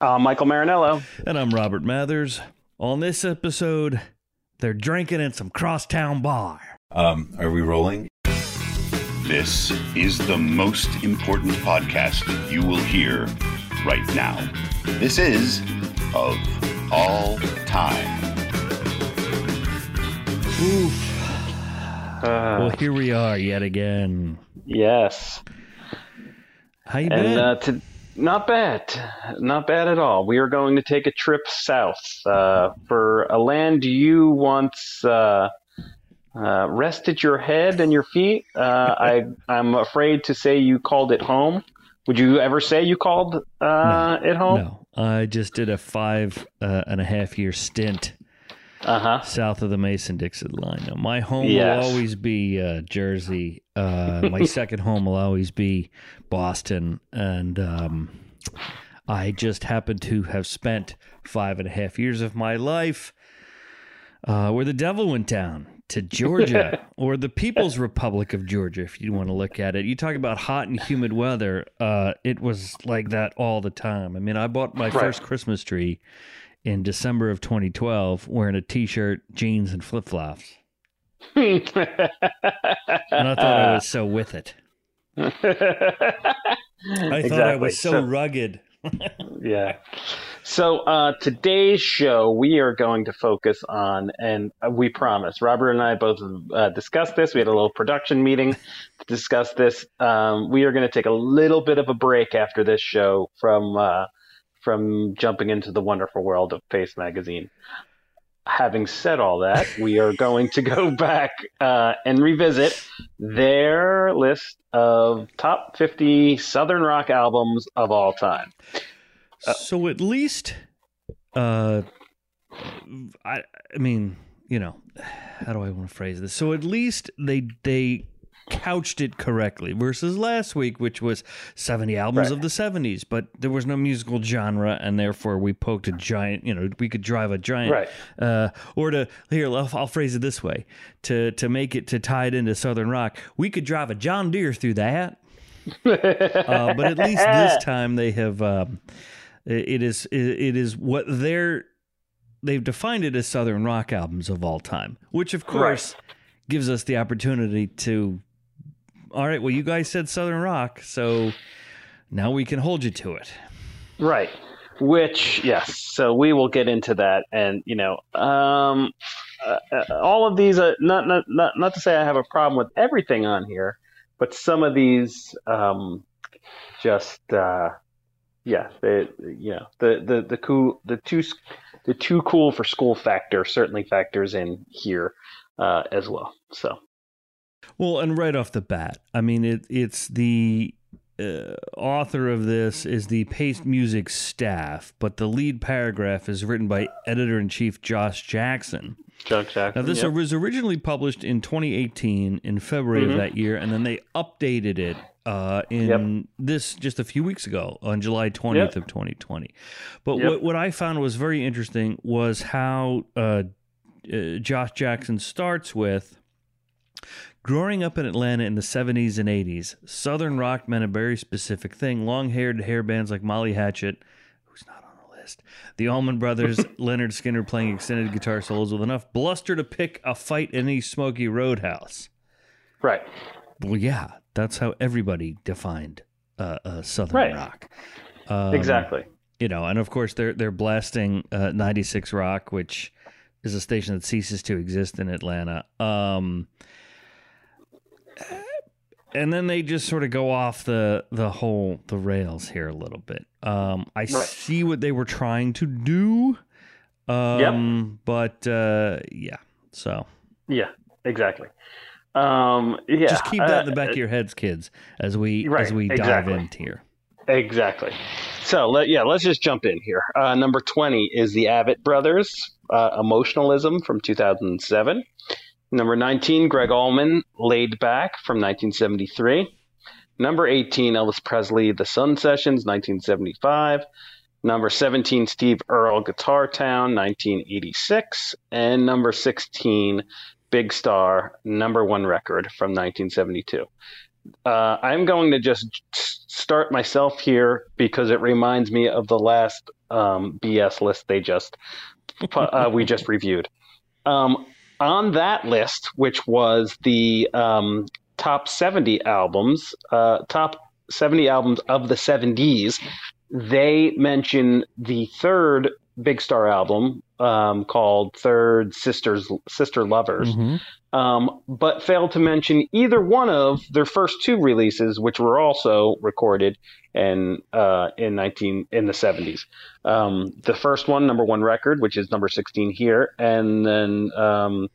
I'm Michael Marinello. And I'm Robert Mathers. On this episode, they're drinking in some crosstown bar. Um, are we rolling? This is the most important podcast you will hear right now. This is of all time. Oof. Uh, well, here we are yet again. yes. How you And been? uh, to, not bad. Not bad at all. We are going to take a trip south uh, for a land you once uh, uh, rested your head and your feet. Uh, I, I'm afraid to say you called it home. Would you ever say you called uh, it home? no, I just did a five uh, and a half year stint Uh huh. south of the Mason Dixon line. Now, my home Yes. will always be uh, Jersey. Uh, my second home will always be Boston. And um, I just happen to have spent five and a half years of my life uh, where the devil went down to Georgia or the People's Republic of Georgia, if you want to look at it. You talk about hot and humid weather. Uh, it was like that all the time. I mean, I bought my first Christmas tree in December of 2012 wearing a t shirt, jeans, and flip flops. And I thought I was so with it. I thought I was so, rugged. yeah. So uh, today's show, we are going to focus on, and we promise, Robert and I both uh, discussed this. We had a little production meeting to discuss this. Um, we are going to take a little bit of a break after this show from uh, from jumping into the wonderful world of Paste Magazine. Having said all that, we are going to go back uh, and revisit their list of top 50 Southern rock albums of all time. so at least, uh, I, I mean, you know, how do I want to phrase this? So at least they they couched it correctly versus last week, which was 70 albums Right. of the 70s, but there was no musical genre, and therefore we poked a giant, you know, we could drive a giant, Right. uh, or to, here, I'll, I'll phrase it this way to, to make it, to tie it into Southern rock, we could drive a John Deere through that. uh, but at least this time they have, um, it is, it, it is what they're, they've defined it as Southern rock albums of all time, which of course gives us the opportunity to all right well you guys said southern rock so now we can hold you to it Right. Which, yes. So we will get into that, and you know, um, uh, all of these. Uh, not, not, not, not to say I have a problem with everything on here, but some of these, um, just, uh, yeah, they, you know, the the the cool, the too, the too cool for school factor certainly factors in here uh, as well. So well and right off the bat i mean it, it's the uh, author of this is the paste music staff but the lead paragraph is written by editor-in-chief josh jackson Chuck Jackson. Now, this yep. was originally published in 2018 in February Mhm. of that year, and then they updated it uh, in Yep. this just a few weeks ago on July 20th Yep. of 2020. But what, what I found was very interesting was how uh, uh, Josh Jackson starts with. Growing up in Atlanta in the 70s and 80s, Southern rock meant a very specific thing. Long haired hair bands like Molly Hatchet, who's not on the list, the Allman Brothers, Lynyrd Skynyrd playing extended guitar solos with enough bluster to pick a fight in any smoky roadhouse. right. Well, yeah, that's how everybody defined uh, uh, Southern Right. rock. Um, Exactly. You know, and of course they're they're blasting uh, 96 Rock, which is a station that ceases to exist in Atlanta. Um, and then they just sort of go off the the whole the rails here a little bit. Um, I see what they were trying to do. Um, but uh, yeah, so Yeah. Exactly. Um, yeah. just keep that in the uh, back of your heads, kids, as we Right, as we dive exactly. in here. Exactly. So let, yeah, let's just jump in here. Uh, number twenty is the Avett Brothers, uh, "Emotionalism" from two thousand seven. Number nineteen, Gregg Allman, "Laid Back" from nineteen seventy three. Number eighteen, Elvis Presley, "The Sun Sessions," nineteen seventy five. Number 17, Steve Earle, Guitar Town, 1986. And number 16, Big Star, number one record from 1972. Uh, I'm going to just start myself here because it reminds me of the last um, BS list they just uh, we just reviewed. Um, on that list, which was the um, top 70 albums, uh, top 70 albums of the 70s, they mention the third Big Star album um, called Third Sisters Sister Lovers, Mm-hmm. um, but failed to mention either one of their first two releases, which were also recorded in uh, in nineteen in the seventies. Um, the first one, number one record, which is number sixteen here, and then um,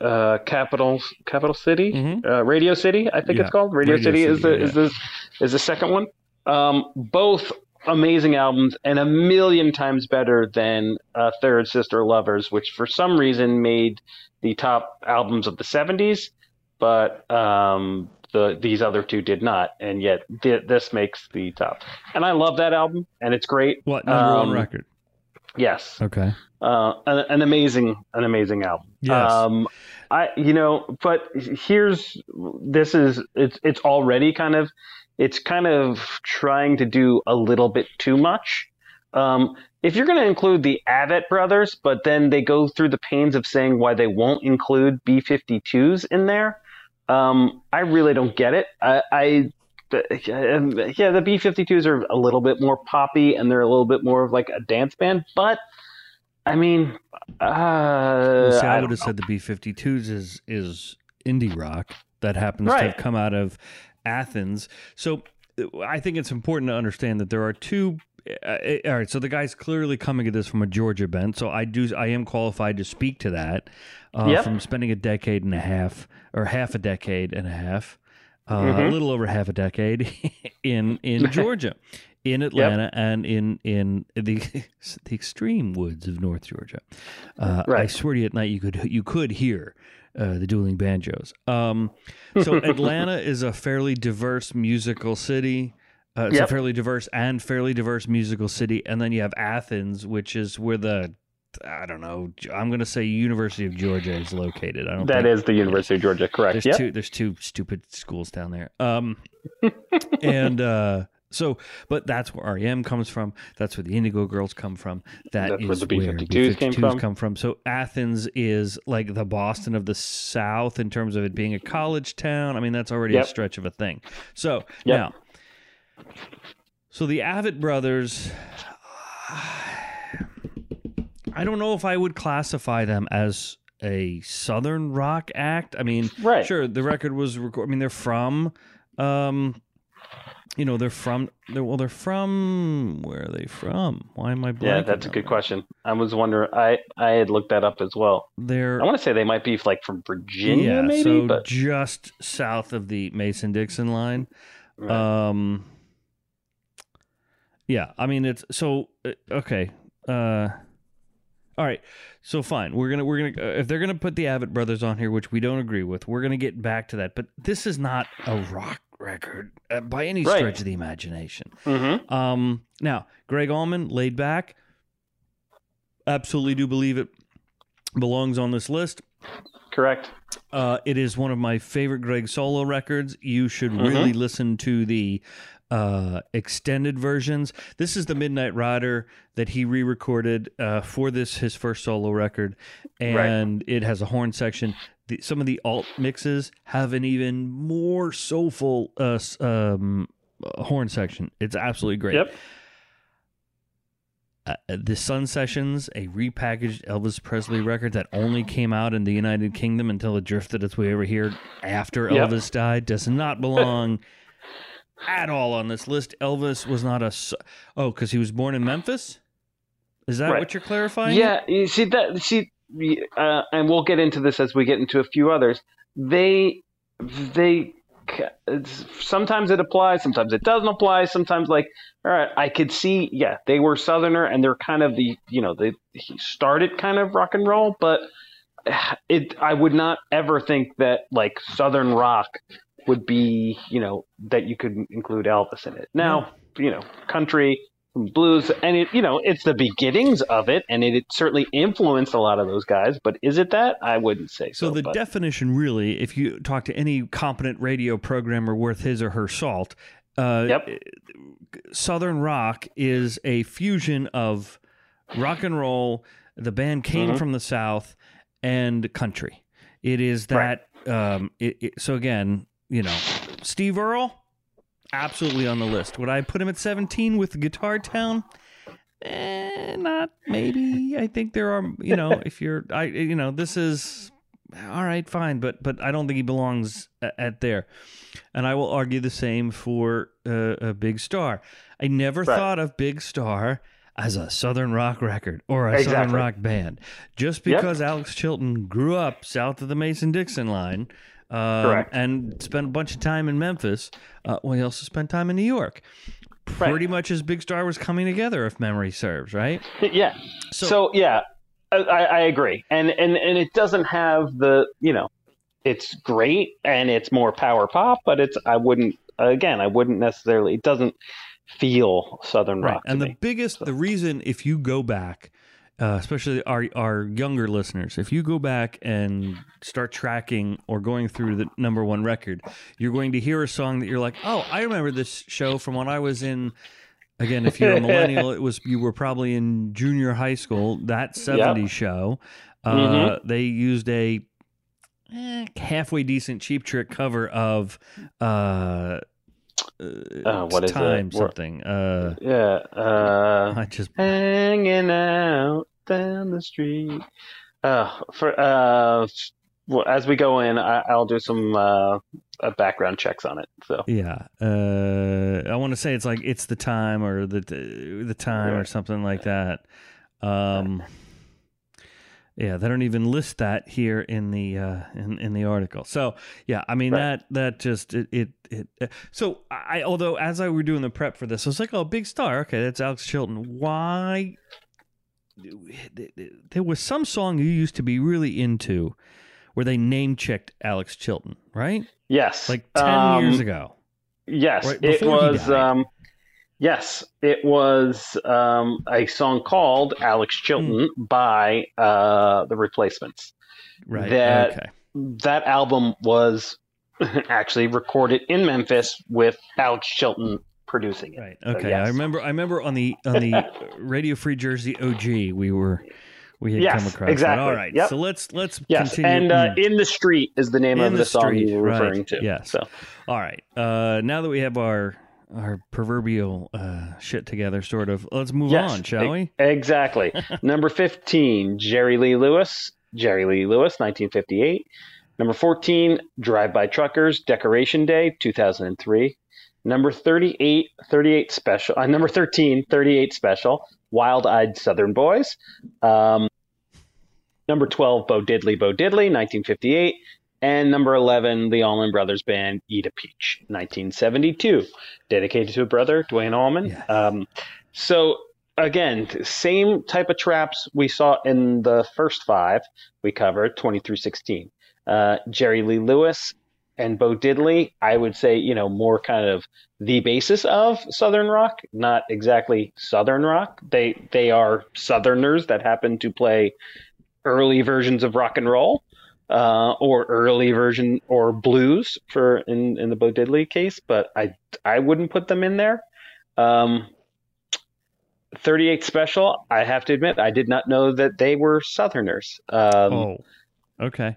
uh, Capital Capital City, Mhm. uh, Radio City, I think Yeah, it's called. Radio, Radio City, is the yeah, is the is the second one. Um, both amazing albums and a million times better than uh, Third Sister Lovers, which for some reason made the top albums of the 70s, but um, the these other two did not, and yet th- this makes the top. And I love that album, and it's great. What number Um, one record? Yes, Okay. uh, an, an amazing, an amazing album. Yes. Um, I, you know, but here's this is it's it's already kind of it's kind of trying to do a little bit too much. Um, if you're going to include the Avett brothers, but then they go through the pains of saying why they won't include B52s in there, um, I really don't get it. I, I the, yeah, the B52s are a little bit more poppy and they're a little bit more of like a dance band, but I mean, uh, Well, see, I, I would have said the B52s is is indie rock that happens to have come out of Athens. So uh, I think it's important to understand that there are two. Uh, uh, all right, so the guy's clearly coming at this from a Georgia bent. So I do, I am qualified to speak to that uh, Yep. from spending a decade and a half, or half a decade and a half, uh, a Mhm. little over half a decade in in Georgia, in Atlanta, and in in the the extreme woods of North Georgia. Uh, I swear to you, at night you could you could hear uh, the dueling banjos. Um, so Atlanta is a fairly diverse musical city. Uh, it's a fairly diverse and fairly diverse musical city, and then you have Athens, which is where the I don't know. I'm going to say University of Georgia is located. I don't. that is the University of Georgia, correct? there's Yep. two. There's two stupid schools down there. Um, and uh, so, but that's where REM comes from. That's where the Indigo Girls come from. That That's where the B-52s came from. come from. So Athens is like the Boston of the South in terms of it being a college town. I mean, that's already a stretch of a thing. So Yep. now, so the Avett brothers. I don't know if I would classify them as a southern rock act. I mean, Right. sure, the record was recorded. I mean, they're from, um, you know, they're from. They're, well, they're from. Where are they from? Why am I blanking? Yeah, that's a good that? question. I was wondering. I I had looked that up as well. They're I want to say they might be like from Virginia, yeah, maybe. so but just south of the Mason Dixon line. Right. Um. Yeah, I mean it's so uh, okay. Uh, all right, so fine. We're gonna we're gonna uh, if they're gonna put the Avett brothers on here, which we don't agree with, we're gonna get back to that. But this is not a rock record uh, by any Right. stretch of the imagination. Mhm. Um, now, Gregg Allman, laid back. Absolutely do believe it belongs on this list. correct. Uh, it is one of my favorite Gregg solo records. You should really listen to the uh, extended versions. This is the Midnight Rider that he re-recorded uh, for this his first solo record, and it has a horn section. The, some of the alt mixes have an even more soulful uh, um, uh, horn section. It's absolutely great. Yep. Uh, the Sun Sessions, a repackaged Elvis Presley record that only came out in the United Kingdom until it drifted its way over here after Yep. Elvis died, does not belong at all on this list. Elvis was not a. Oh, because he was born in Memphis? Is that Right. what you're clarifying? Yeah, you see that. See, uh, and we'll get into this as we get into a few others. They, they, it's- sometimes it applies, sometimes it doesn't apply. Sometimes, like, all right, I could see, yeah, they were Southerner, and they're kind of the, you know, they he started kind of rock and roll, but it, I would not ever think that like Southern rock would be, you know, that you could include Elvis in it. Now, you know, country, blues, and it, you know, it's the beginnings of it, and it, it certainly influenced a lot of those guys. But is it that? I wouldn't say so. So the but- definition, really, if you talk to any competent radio programmer worth his or her salt, Uh, Yep. Southern rock is a fusion of rock and roll. The band came Mhm. from the South and country. It is that. Um, it, it, so again, you know, Steve Earle, absolutely on the list. Would I put him at 17 with Guitar Town? Eh, not maybe. I think there are. You know, if you're, I, you know, this is all right, fine, but but I don't think he belongs at, at there. And I will argue the same for uh, a Big Star. I never Right. thought of Big Star as a Southern rock record or a Southern rock band. Just Yep. because Alex Chilton grew up south of the Mason Dixon line um, Correct. and spent a bunch of time in Memphis, uh, well, he also spent time in New York. Right. Pretty much as Big Star was coming together, if memory serves, right? yeah. So, So, yeah, I, I agree, and and and it doesn't have the you know, it's great and it's more power pop, but it's I wouldn't again I wouldn't necessarily it doesn't feel southern right. rock to And the me. biggest, the reason, if you go back, uh, especially our our younger listeners, if you go back and start tracking or going through the number one record, you're going to hear a song that you're like, oh, I remember this show from when I was in. Again, if you're a millennial, it was you were probably in junior high school. That '70s show, uh, Mhm. they used a eh, halfway decent cheap trick cover of uh, Uh, what is time We're- something. Uh, Yeah, uh, I just hanging out down the street. Uh, for uh, well, as we go in, I, I'll do some uh, uh, background checks on it. So Yeah, uh, I want to say it's like it's the time or the the time or something like that. Um, yeah, they don't even list that here in the uh, in in the article. So yeah, I mean Right. that that just it it, it uh, so I although as I were doing the prep for this, I was like, oh, big star, okay, that's Alex Chilton. Why? There was some song you used to be really into, where they name checked Alex Chilton, right? yes, Like ten um, years ago. Yes, Right it was. Um, yes, it was um, a song called "Alex Chilton" by uh, the Replacements. Right. that- okay. That album was actually recorded in Memphis with Alex Chilton producing it. Right. So, Okay. yes. I remember. I remember on the on the Radio Free Jersey OG, we were we had Yes, come across exactly. that. All right. Yep. So let's let's Yes, continue. and uh, Mm. "In the Street" is the name In of the the, song you were right, referring to. yes. So All right. Uh, now that we have our our proverbial uh, shit together, sort of, let's move Yes, on, shall we? Exactly. Number 15, Jerry Lee Lewis. Jerry Lee Lewis, 1958. Number 14, Drive By Truckers, Decoration Day, 2003. Number 38, 38 Special. Uh, number 13, 38 Special, Wild Eyed Southern Boys. Um, number 12, Bo Diddley, Bo Diddley, 1958. And number 11, the Allman Brothers Band, Eat a Peach, 1972. Dedicated to a brother, Duane Allman. Yes. Um, so again, same type of traps we saw in the first five we covered, 20 through 16. Uh, Jerry Lee Lewis and Bo Diddley, I would say, you know, more kind of the basis of Southern rock, not exactly Southern rock. They they are Southerners that happen to play early versions of rock and roll. Uh, or early version or blues for in, in the Bo Diddley case, but I I wouldn't put them in there. Um, 38 Special, I have to admit, I did not know that they were Southerners. Um, oh. Okay.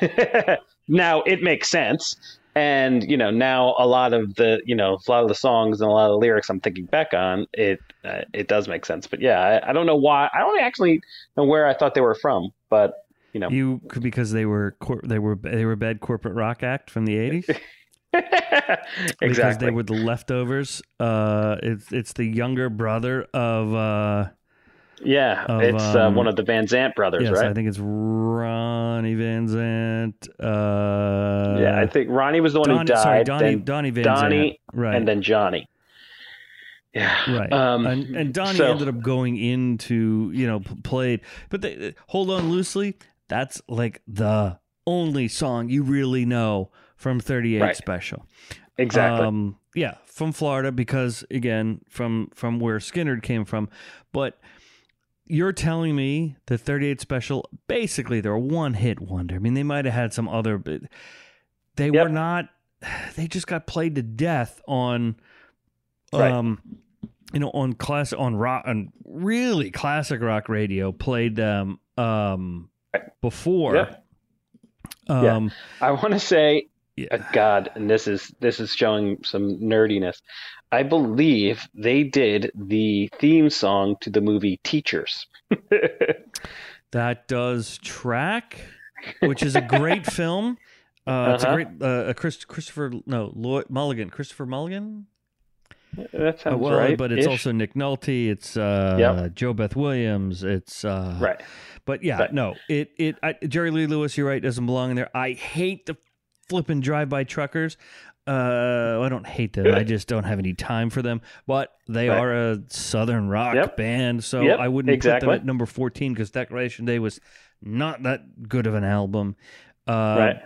now it makes sense. And, you know, now a lot of the, you know, a lot of the songs and a lot of the lyrics I'm thinking back on, it uh, it does make sense. But yeah, I, I don't know why. I don't actually know where I thought they were from, but, you know. You could because they were cor- they were they were bad corporate rock act from the eighties. exactly. because they were the leftovers. Uh, it's it's the younger brother of uh, yeah, of, it's uh, um, one of the Van Zant brothers, yes, right? I think it's Ronnie Van Zant. Uh, yeah, I think Ronnie was the one who died. sorry, Donnie then Donnie Van Donnie, Zant, right? and then Johnny. Yeah. Right, Um, and, and Donnie so- ended up going into you know played, but they, hold on loosely. That's like the only song you really know from Thirty Eight Right. Special. Exactly. Um, yeah, from Florida because again, from from where Skynyrd came from. But you're telling me the 38 Special basically they're a one hit wonder. I mean, they might have had some other, but they Yep. were not they just got played to death on Right. um you know on class on rock on really classic rock radio played them um before Yeah. Yeah. um I want to say, yeah. uh, God, and this is this is showing some nerdiness. I believe they did the theme song to the movie Teachers. that does track which is a great film uh, it's a Uh-huh. great uh, a Chris, Christopher no Lloyd Mulligan Christopher Mulligan that sounds well, right. but it's also Nick Nolte. It's uh, Yep. JoBeth Williams. It's uh, right. But yeah, Right. no, it it I, Jerry Lee Lewis. You're right, doesn't belong in there. I hate the flipping drive-by truckers. Uh, I don't hate them. I just don't have any time for them. But they Right. are a southern rock Yep. band, so Yep, I wouldn't put exactly. them at number 14 because Declaration Day was not that good of an album. Uh, right.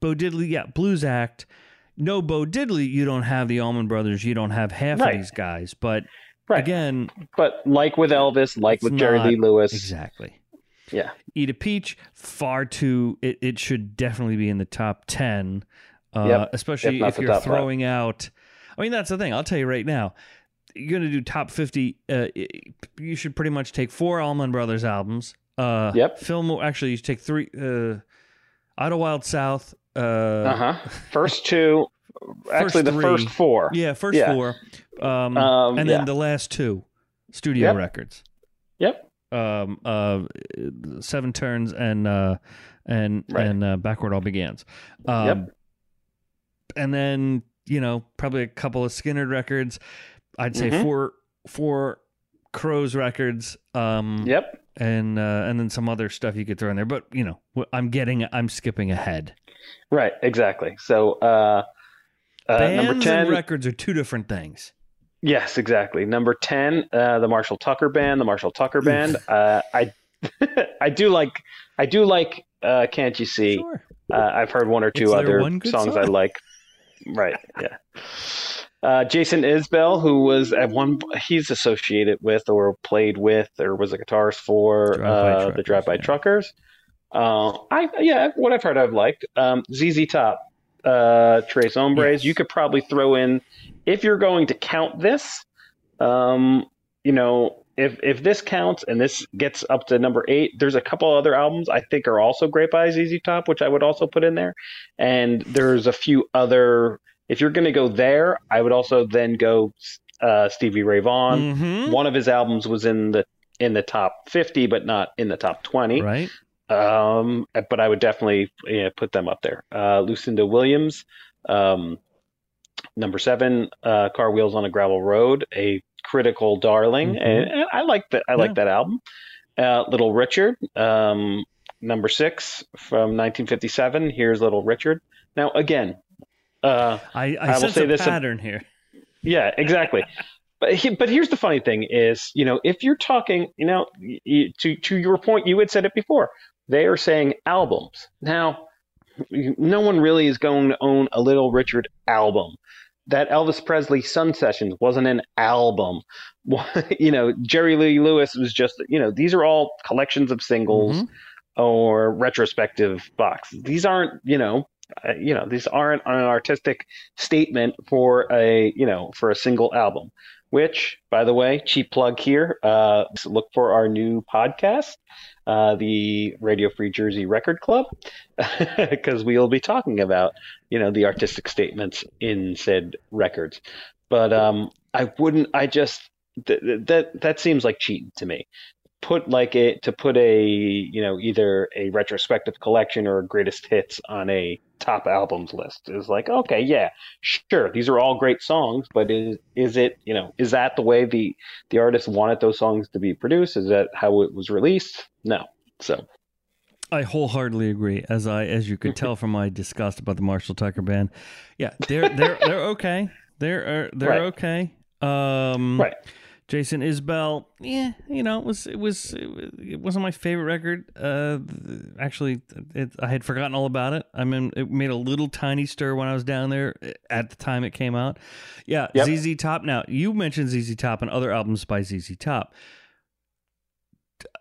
Bo Diddley, yeah, Blues Act. No, Bo Diddley, you don't have the Allman Brothers. You don't have half Right. of these guys. But Right. again, But like with Elvis, like with Jerry Lee Lewis, exactly. yeah, Eat a Peach, far too. It, it should definitely be in the top 10, uh, Yep, especially if if you're top five. throwing out. I mean, that's the thing. I'll tell you right now. You're going to do top 50. Uh, you should pretty much take four Allman Brothers albums. Uh, Yep. Film, actually, you should take three. Uh, Idlewild South. Uh, uh huh. First two, actually the first four. Yeah, first Yeah. four. Um, Um, and yeah. then the last two studio Yep. records. Yep. Um, uh, Seven Turns and uh, and Right. and uh, Backward All Begins. Um, Yep. And then you know probably a couple of Skynyrd records. I'd say Mhm. four four Crowes records. Um, Yep. And uh, and then some other stuff you could throw in there. But you know I'm getting I'm skipping ahead. Right. Exactly. So uh, uh, Bands number ten. and records are two different things. Yes, exactly. Number ten, uh, the Marshall Tucker Band. The Marshall Tucker Band. Uh, I, I do like. I do like. Uh, Can't you see? Sure. Uh, I've heard one or two It's other songs I like. Right. Yeah. Uh, Jason Isbell, who was at one, he's associated with or played with or was a guitarist for uh, the Drive By. Truckers. Uh, I yeah, what I've heard, I've liked. Um, ZZ Top, uh, Tres Hombres. Yes. You could probably throw in if you're going to count this. Um, you know, if if this counts and this gets up to number eight, there's a couple other albums I think are also great by ZZ Top, which I would also put in there. And there's a few other. If you're going to go there, I would also then go uh, Stevie Ray Vaughan. Mhm. One of his albums was in the in the top 50, but not in the top 20. Right. Um, but I would definitely yeah, put them up there. Uh, Lucinda Williams, um, number seven, uh, Car Wheels on a Gravel Road, a critical darling, Mhm. and, and I like that. I Yeah. like that album. Uh, Little Richard, um, number six from 1957. Here's Little Richard. Now again, uh, I, I, I will say a this ab- pattern here. yeah, exactly. But he, but here's the funny thing is, you know, if you're talking, you know, y y- to to your point, you had said it before. They are saying albums. Now, no one really is going to own a Little Richard album. That Elvis Presley Sun Sessions wasn't an album. you know, Jerry Lee Lewis was just, you know, these are all collections of singles Mhm. or retrospective boxes. These aren't, you know, uh, you know, these aren't an artistic statement for a, you know, for a single album. Which, by the way, cheap plug here. Uh, look for our new podcast, uh, the Radio Free Jersey Record Club, because we will be talking about, you know, the artistic statements in said records. But um, I wouldn't. I just th- th- that that seems like cheating to me put like a to put a you know either a retrospective collection or greatest hits on a top albums list is like okay yeah sure these are all great songs but is is it you know is that the way the the artist wanted those songs to be produced is that how it was released no so I wholeheartedly agree. As I, as you could tell from my disgust about the Marshall Tucker band, yeah, they're they're they're okay. They're uh, they're Right. okay. Um, right Jason Isbell, yeah, you know, it was it was it, was- it wasn't my favorite record. Uh, actually, it, I had forgotten all about it. I mean, it made a little tiny stir when I was down there uh, at the time it came out. Yeah, Yep. ZZ Top. Now you mentioned ZZ Top and other albums by ZZ Top.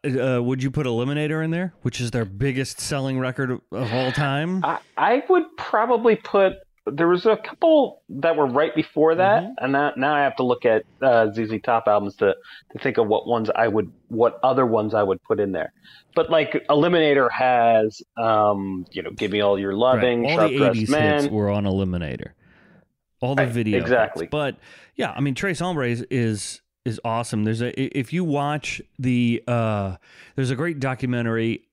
Uh, would you put Eliminator in there, which is their biggest selling record of, of all time? I, I would probably put there was a couple that were right before that, Mhm. and now, now I have to look at uh, ZZ Top albums to, to think of what ones I would, what other ones I would put in there. But like Eliminator has, um, you know, Give Me All Your Loving, Right. All Sharp the Dressed 80s Man. hits were on Eliminator. All the Right, video. hits. exactly. But yeah, I mean Tres Hombres is is awesome. There's a if you watch the uh there's a great documentary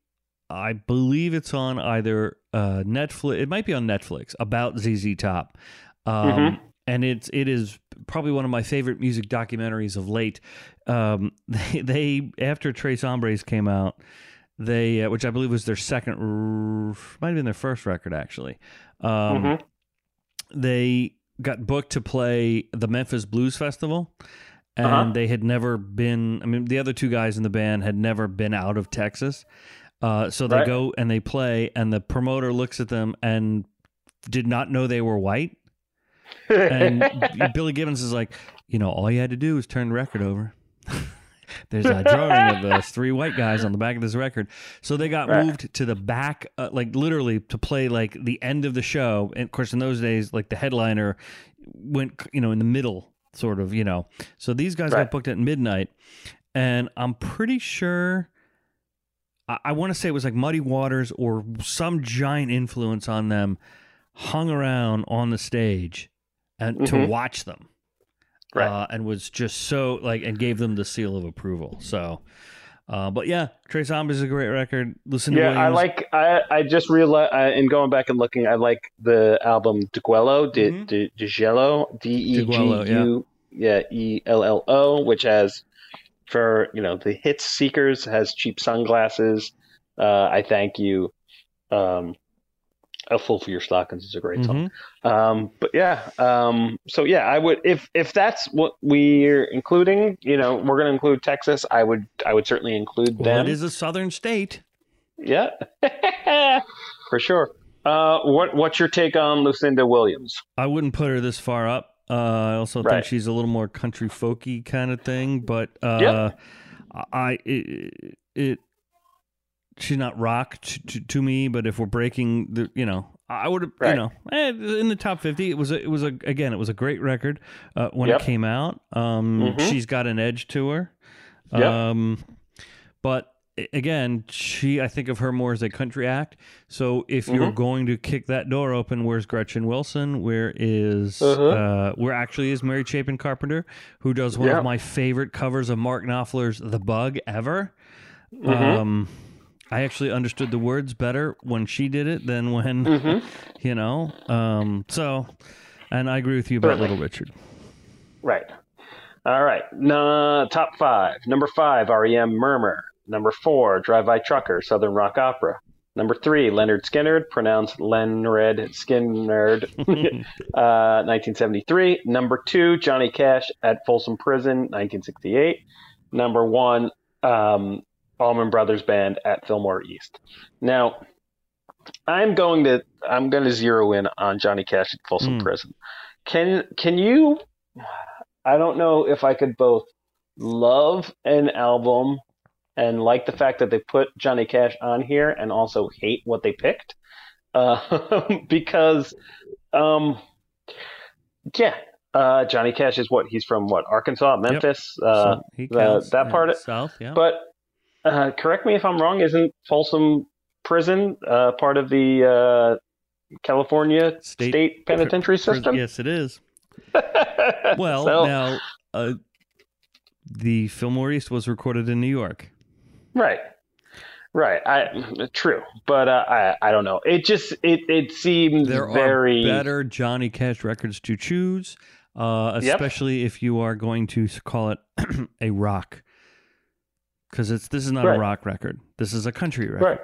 I believe it's on either uh Netflix it might be on Netflix about ZZ Top. Um Mhm. and it's it is probably one of my favorite music documentaries of late. Um they, they after Tres Hombres came out they uh, which I believe was their second might have been their first record actually. Um Mhm. they got booked to play the Memphis Blues Festival. And Uh-huh. they had never been. I mean, the other two guys in the band had never been out of Texas. Uh, so they Right. go and they play, and the promoter looks at them and did not know they were white. And Billy Gibbons is like, you know, all you had to do was turn the record over. There's a drawing of those three white guys on the back of this record. So they got Right. moved to the back, uh, like literally to play like the end of the show. And of course, in those days, like the headliner went, you know, in the middle, sort of, you know. So these guys Right. got booked at midnight. And I'm pretty sure, I, I want to say it was like Muddy Waters or some giant influence on them hung around on the stage and to Mhm. watch them Right. uh, and was just so like and gave them the seal of approval. So, uh, but yeah, Tres Hombres is a great record. Listen to yeah, I like. I I just realized uh, in going back and looking, I like the album Deguello, De, Mhm. De, Degello, D E G U, yeah, E L L O, which has for you know the hits seekers has cheap sunglasses. Uh, I thank you. Um, a fool for your stockings is a great song. Mhm. Um, but yeah, um, so yeah, I would if if that's what we're including, you know, we're going to include Texas. I would I would certainly include Well, them. it is a southern state. Yeah, for sure. Uh, what what's your take on Lucinda Williams? I wouldn't put her this far up. Uh, I also think Right. she's a little more country folky kind of thing, but uh, Yep. I it, it she's not rock to, to, to me. But if we're breaking the, you know, I would Right. you know, eh, in the top fifty. It was a, it was a again, it was a great record uh, when Yep. it came out. Um, Mhm. she's got an edge to her. Yep. Um, but again, she I think of her more as a country act. So if you're Mhm. going to kick that door open, where's Gretchen Wilson? Where is, Uh-huh. uh, where actually is Mary Chapin Carpenter, who does one Yeah. of my favorite covers of Mark Knopfler's "The Bug" ever. Mhm. Um, I actually understood the words better when she did it than when Mhm. you know. Um, so, and I agree with you about Certainly. Little Richard. Right. All right. No, top five. Number five, REM Murmur. Number four, Drive By Trucker, Southern Rock Opera. Number three, Lynyrd Skynyrd, pronounced Lenred Skinnerd, uh, 1973. Number two, Johnny Cash at Folsom Prison, 1968. Number one, um, Allman Brothers Band at Fillmore East. Now, I'm going to I'm going to zero in on Johnny Cash at Folsom Hmm. Prison. Can can you? I don't know if I could both love an album and like the fact that they put Johnny Cash on here and also hate what they picked, uh, because, um, yeah, uh, Johnny Cash is what he's from what Arkansas, Memphis, uh, So he the- that part of- South, yeah. but uh, correct me if I'm wrong. Isn't Folsom Prison uh, part of the uh, California State- state, penitentiary Pris- system? Yes, it is. Well, So- now uh, the Fillmore East was recorded in New York. Right. Right. I true. But uh, I I don't know. It just it it seems There very are better Johnny Cash records to choose, uh, Yep. especially if you are going to call it a rock, because it's this is not Right. a rock record. This is a country record. Right.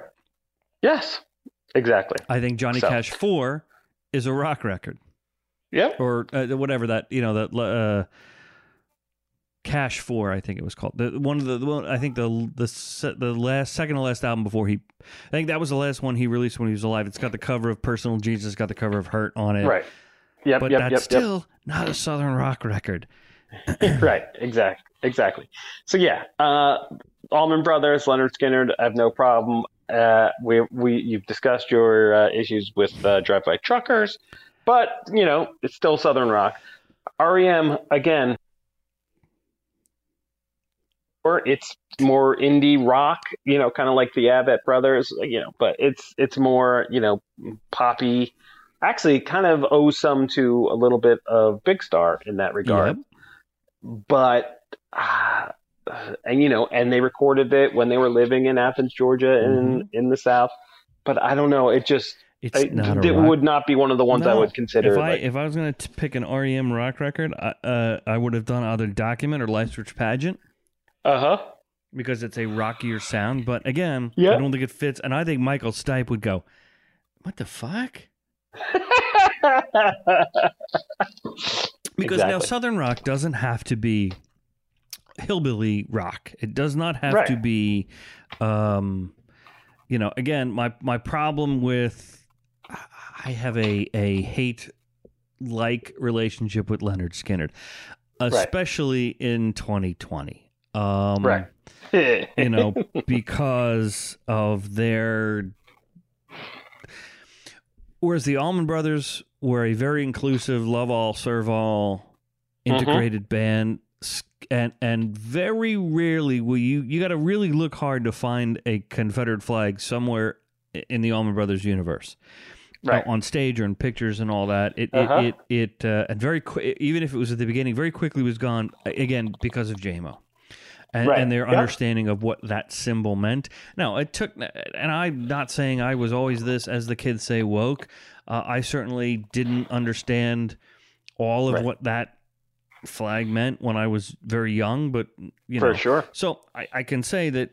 Yes. Exactly. I think Johnny So- Cash Four is a rock record, Yep. or uh, whatever that you know that uh, Cash Four. I think it was called the one of the, the one, I think the the the last second to last album before he. I think that was the last one he released when he was alive. It's got the cover of Personal Jesus, got the cover of Hurt on it. Right. Yep. but yep. that's Yep. still not a southern rock record. right. Exactly. Exactly. So yeah. Uh, Allman Brothers, Lynyrd Skynyrd. I have no problem. Uh, we we you've discussed your uh, issues with uh, Drive By Truckers. but you know, it's still southern rock. REM again, it's more indie rock, you know, kind of like the Avett Brothers, you know, but it's it's more you know poppy. Actually, kind of owes some to a little bit of Big Star in that regard. But uh, and you know, and they recorded it when they were living in Athens, Georgia, in in the South. But I don't know. It just It's it, not it would not be one of the ones I would consider. If I like- if I was gonna pick an REM rock record, I, uh, I would have done either Document or Life's Rich Pageant uh huh. because it's a rockier sound. But again, Yeah. I don't think it fits. And I think Michael Stipe would go, "What the fuck?" Because now Southern rock doesn't have to be hillbilly rock. It does not have Right. to be, um, you know. Again, my my problem with I have a a hate like relationship with Lynyrd Skynyrd, especially in 2020. Um, right. you know, because of their. Whereas the Allman Brothers were a very inclusive, love all, serve all, integrated band, and and very rarely will you you got to really look hard to find a Confederate flag somewhere in the Allman Brothers universe Right. uh, on stage or in pictures and all that. It Uh-huh. it it, it uh, and very qui- even if it was at the beginning, very quickly was gone again because of Jaimoe. And, Right. and their Yep. understanding of what that symbol meant. Now, it took, and I'm not saying I was always this, as the kids say, woke. Uh, I certainly didn't understand all of Right. what that flag meant when I was very young, but you know, For sure. so I, I can say that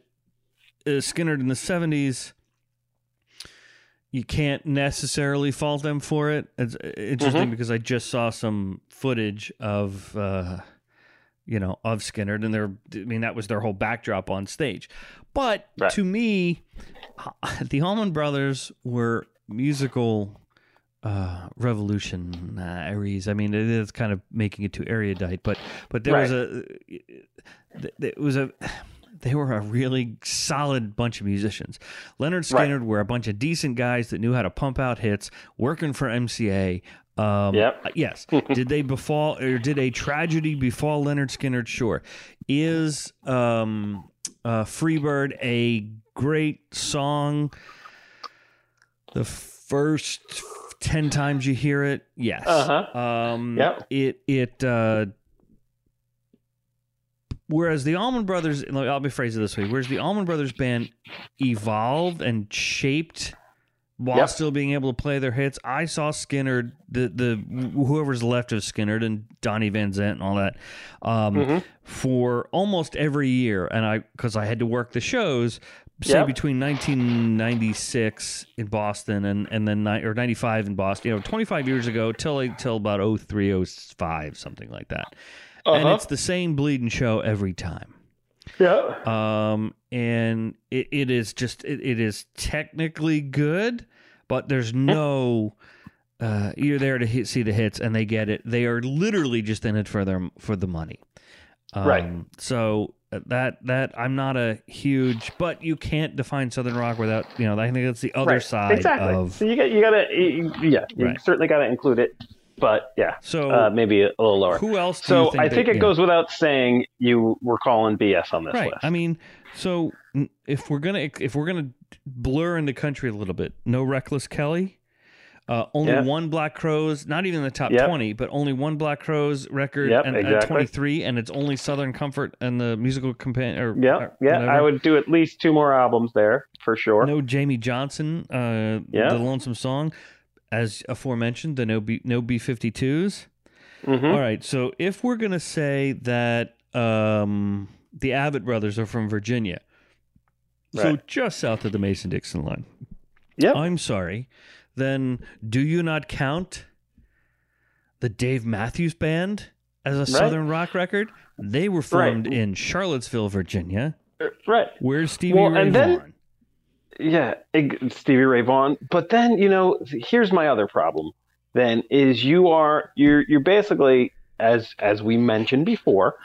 uh, Skynyrd in the seventies, you can't necessarily fault them for it. It's interesting Mhm. because I just saw some footage of, uh, you know, of Skynyrd, and they're, I mean, that was their whole backdrop on stage. But Right. to me, the Allman Brothers were musical uh revolutionaries i mean it is kind of making it too erudite but but there was a it was a they were a really solid bunch of musicians leonard Right. skinner were a bunch of decent guys that knew how to pump out hits working for mca um Yep. yes did they befall or did a tragedy befall lynyrd skynyrd sure is um uh freebird a great song the first 10 times you hear it yes Uh-huh. um Yep. it it uh whereas the Allman Brothers I'll rephrase it this way whereas the Allman Brothers band evolved and shaped while Yep. still being able to play their hits I saw Skynyrd the the whoever's left of Skynyrd and Donnie Van Zant and all that um Mhm. for almost every year and I cuz I had to work the shows say Yep. between 1996 in Boston and and then ni- or 95 in Boston you know 25 years ago till till about 03 05 something like that and Uh-huh. it's the same bleeding show every time Yeah. um and it, it is just it, it is technically good but there's no uh you're there to hit, see the hits and they get it they are literally just in it for their for the money um, Right. so uh, that that i'm not a huge but you can't define southern rock without you know i think that's the other right. side exactly. of So you got you got to yeah, you Right. certainly got to include it, but yeah, so uh, maybe a little lower. who else So think I that- think it yeah. goes without saying you were calling BS on this right list. i mean so if we're gonna if we're gonna blur in the country a little bit no reckless kelly uh, only one Black Crowes, not even in the top Yep. 20, but only one Black Crowes record Yep, and, exactly. 23, and it's only Southern Comfort and the musical companion. Yeah, yeah. I would do at least two more albums there for sure. No Jamey Johnson, uh, the Lonesome Song, as aforementioned, the no B no B 52s. hmm All right, so if we're gonna say that um, the Avett brothers are from Virginia, so just south of the Mason Dixon line, Yep. I'm sorry, then do you not count the Dave Matthews Band as a Southern rock record? They were formed Right. in Charlottesville, Virginia. right. Where's Stevie Well, Ray and then- Vaughan? Yeah, Stevie Ray Vaughan. But then you know, here's my other problem. Then is you are you're you're basically as as we mentioned before,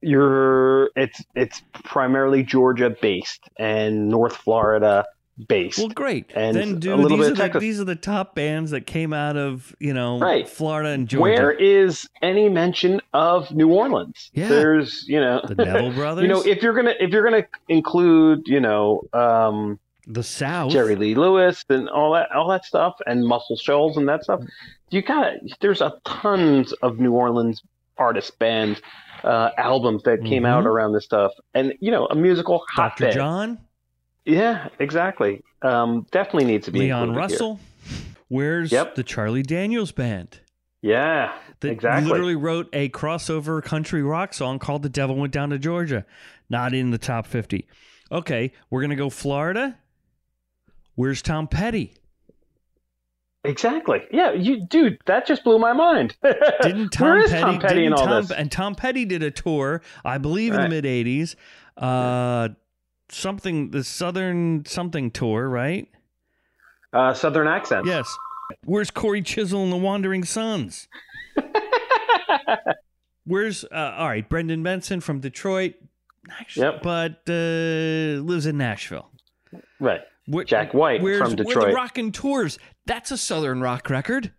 you're it's it's primarily Georgia based and North Florida based. Well, great. And then a do little these bit are the, these are the top bands that came out of you know Right. Florida and Georgia. Where is any mention of New Orleans? Yeah. There's, you know, the Neville Brothers, you know, if you're gonna if you're gonna include, you know, um, the South, Jerry Lee Lewis and all that all that stuff, and Muscle Shoals and that stuff, you got there's a tons of New Orleans artist band uh, albums that came Mhm. out around this stuff, and you know, a musical Dr. hotbed. John, Yeah, exactly. Um, definitely needs to be Leon included here. Russell. Where's Yep. the Charlie Daniels band? Yeah, that Exactly. literally wrote a crossover country rock song called "The Devil Went Down to Georgia," not in the top fifty. Okay, we're gonna go Florida. Where's Tom Petty? exactly. Yeah, you, dude, that just blew my mind. Didn't Tom Where is Petty? Tom Petty in all Tom, this? And Tom Petty did a tour, I believe, in the mid '80s. Uh, something the Southern something tour, right? Uh, Southern accent. Yes. Where's Cory Chisel and the Wandering Sons? Where's uh, all right, Brendan Benson from Detroit, actually, Yep. but uh, lives in Nashville. right. Where, Jack White where's, from Where Detroit. the Raconteurs? That's a Southern rock record.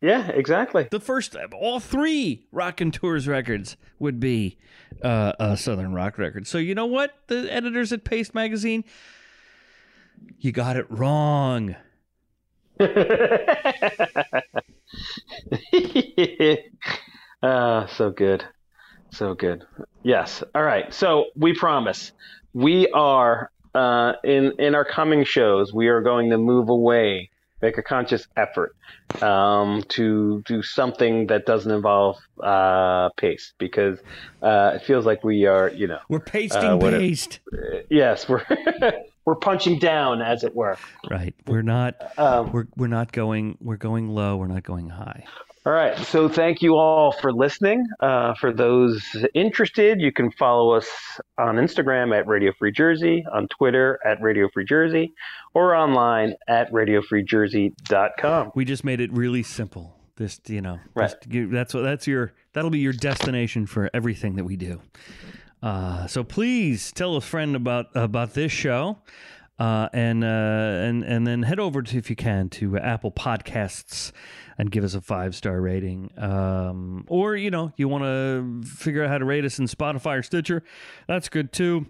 Yeah, exactly. The first, all three Raconteurs records would be uh, a Southern rock record. So you know what, the editors at Paste Magazine, you got it wrong. uh, so good. So good. Yes. All right. So we promise we are uh, in in our coming shows. We are going to move away, make a conscious effort um, to do something that doesn't involve uh, Paste because uh, it feels like we are, you know, We're pasting Uh, a- paste. yes, we're we're punching down, as it were. Right. We're not. Um, We're we're not going. We're going low. We're not going high. All right. So thank you all for listening. Uh, for those interested, you can follow us on Instagram at Radio Free Jersey, on Twitter at Radio Free Jersey, or online at RadioFreeJersey.com. We just made it really simple. This, you know, Right. give- that's what that's your that'll be your destination for everything that we do. Uh, so please tell a friend about about this show, uh, and uh, and and then head over to if you can to Apple Podcasts and give us a five star rating. Um, or you know you want to figure out how to rate us in Spotify or Stitcher, that's good too.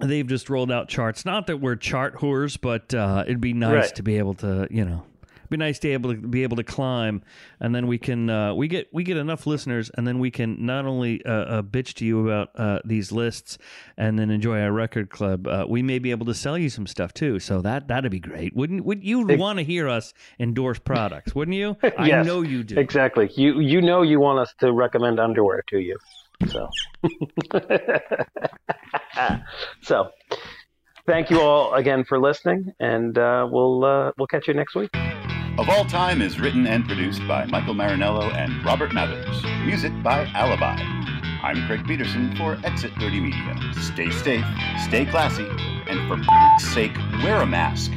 They've just rolled out charts. Not that we're chart whores, but uh, it'd be nice Right. to be able to, you know, be nice to be able to be able to climb, and then we can uh, we get we get enough listeners, and then we can not only uh, uh, bitch to you about uh, these lists, and then enjoy our record club. Uh, we may be able to sell you some stuff too, so that that'd be great. Wouldn't would you want to hear us endorse products? Wouldn't you? I Yes, know you do. Exactly. You you know you want us to recommend underwear to you. So so thank you all again for listening, and uh, we'll uh, we'll catch you next week. Of All Time is written and produced by Michael Marinello and Robert Mathers. Music by Alibi. I'm Craig Peterson for Exit 30 Media. Stay safe, stay classy, and for sake, wear a mask.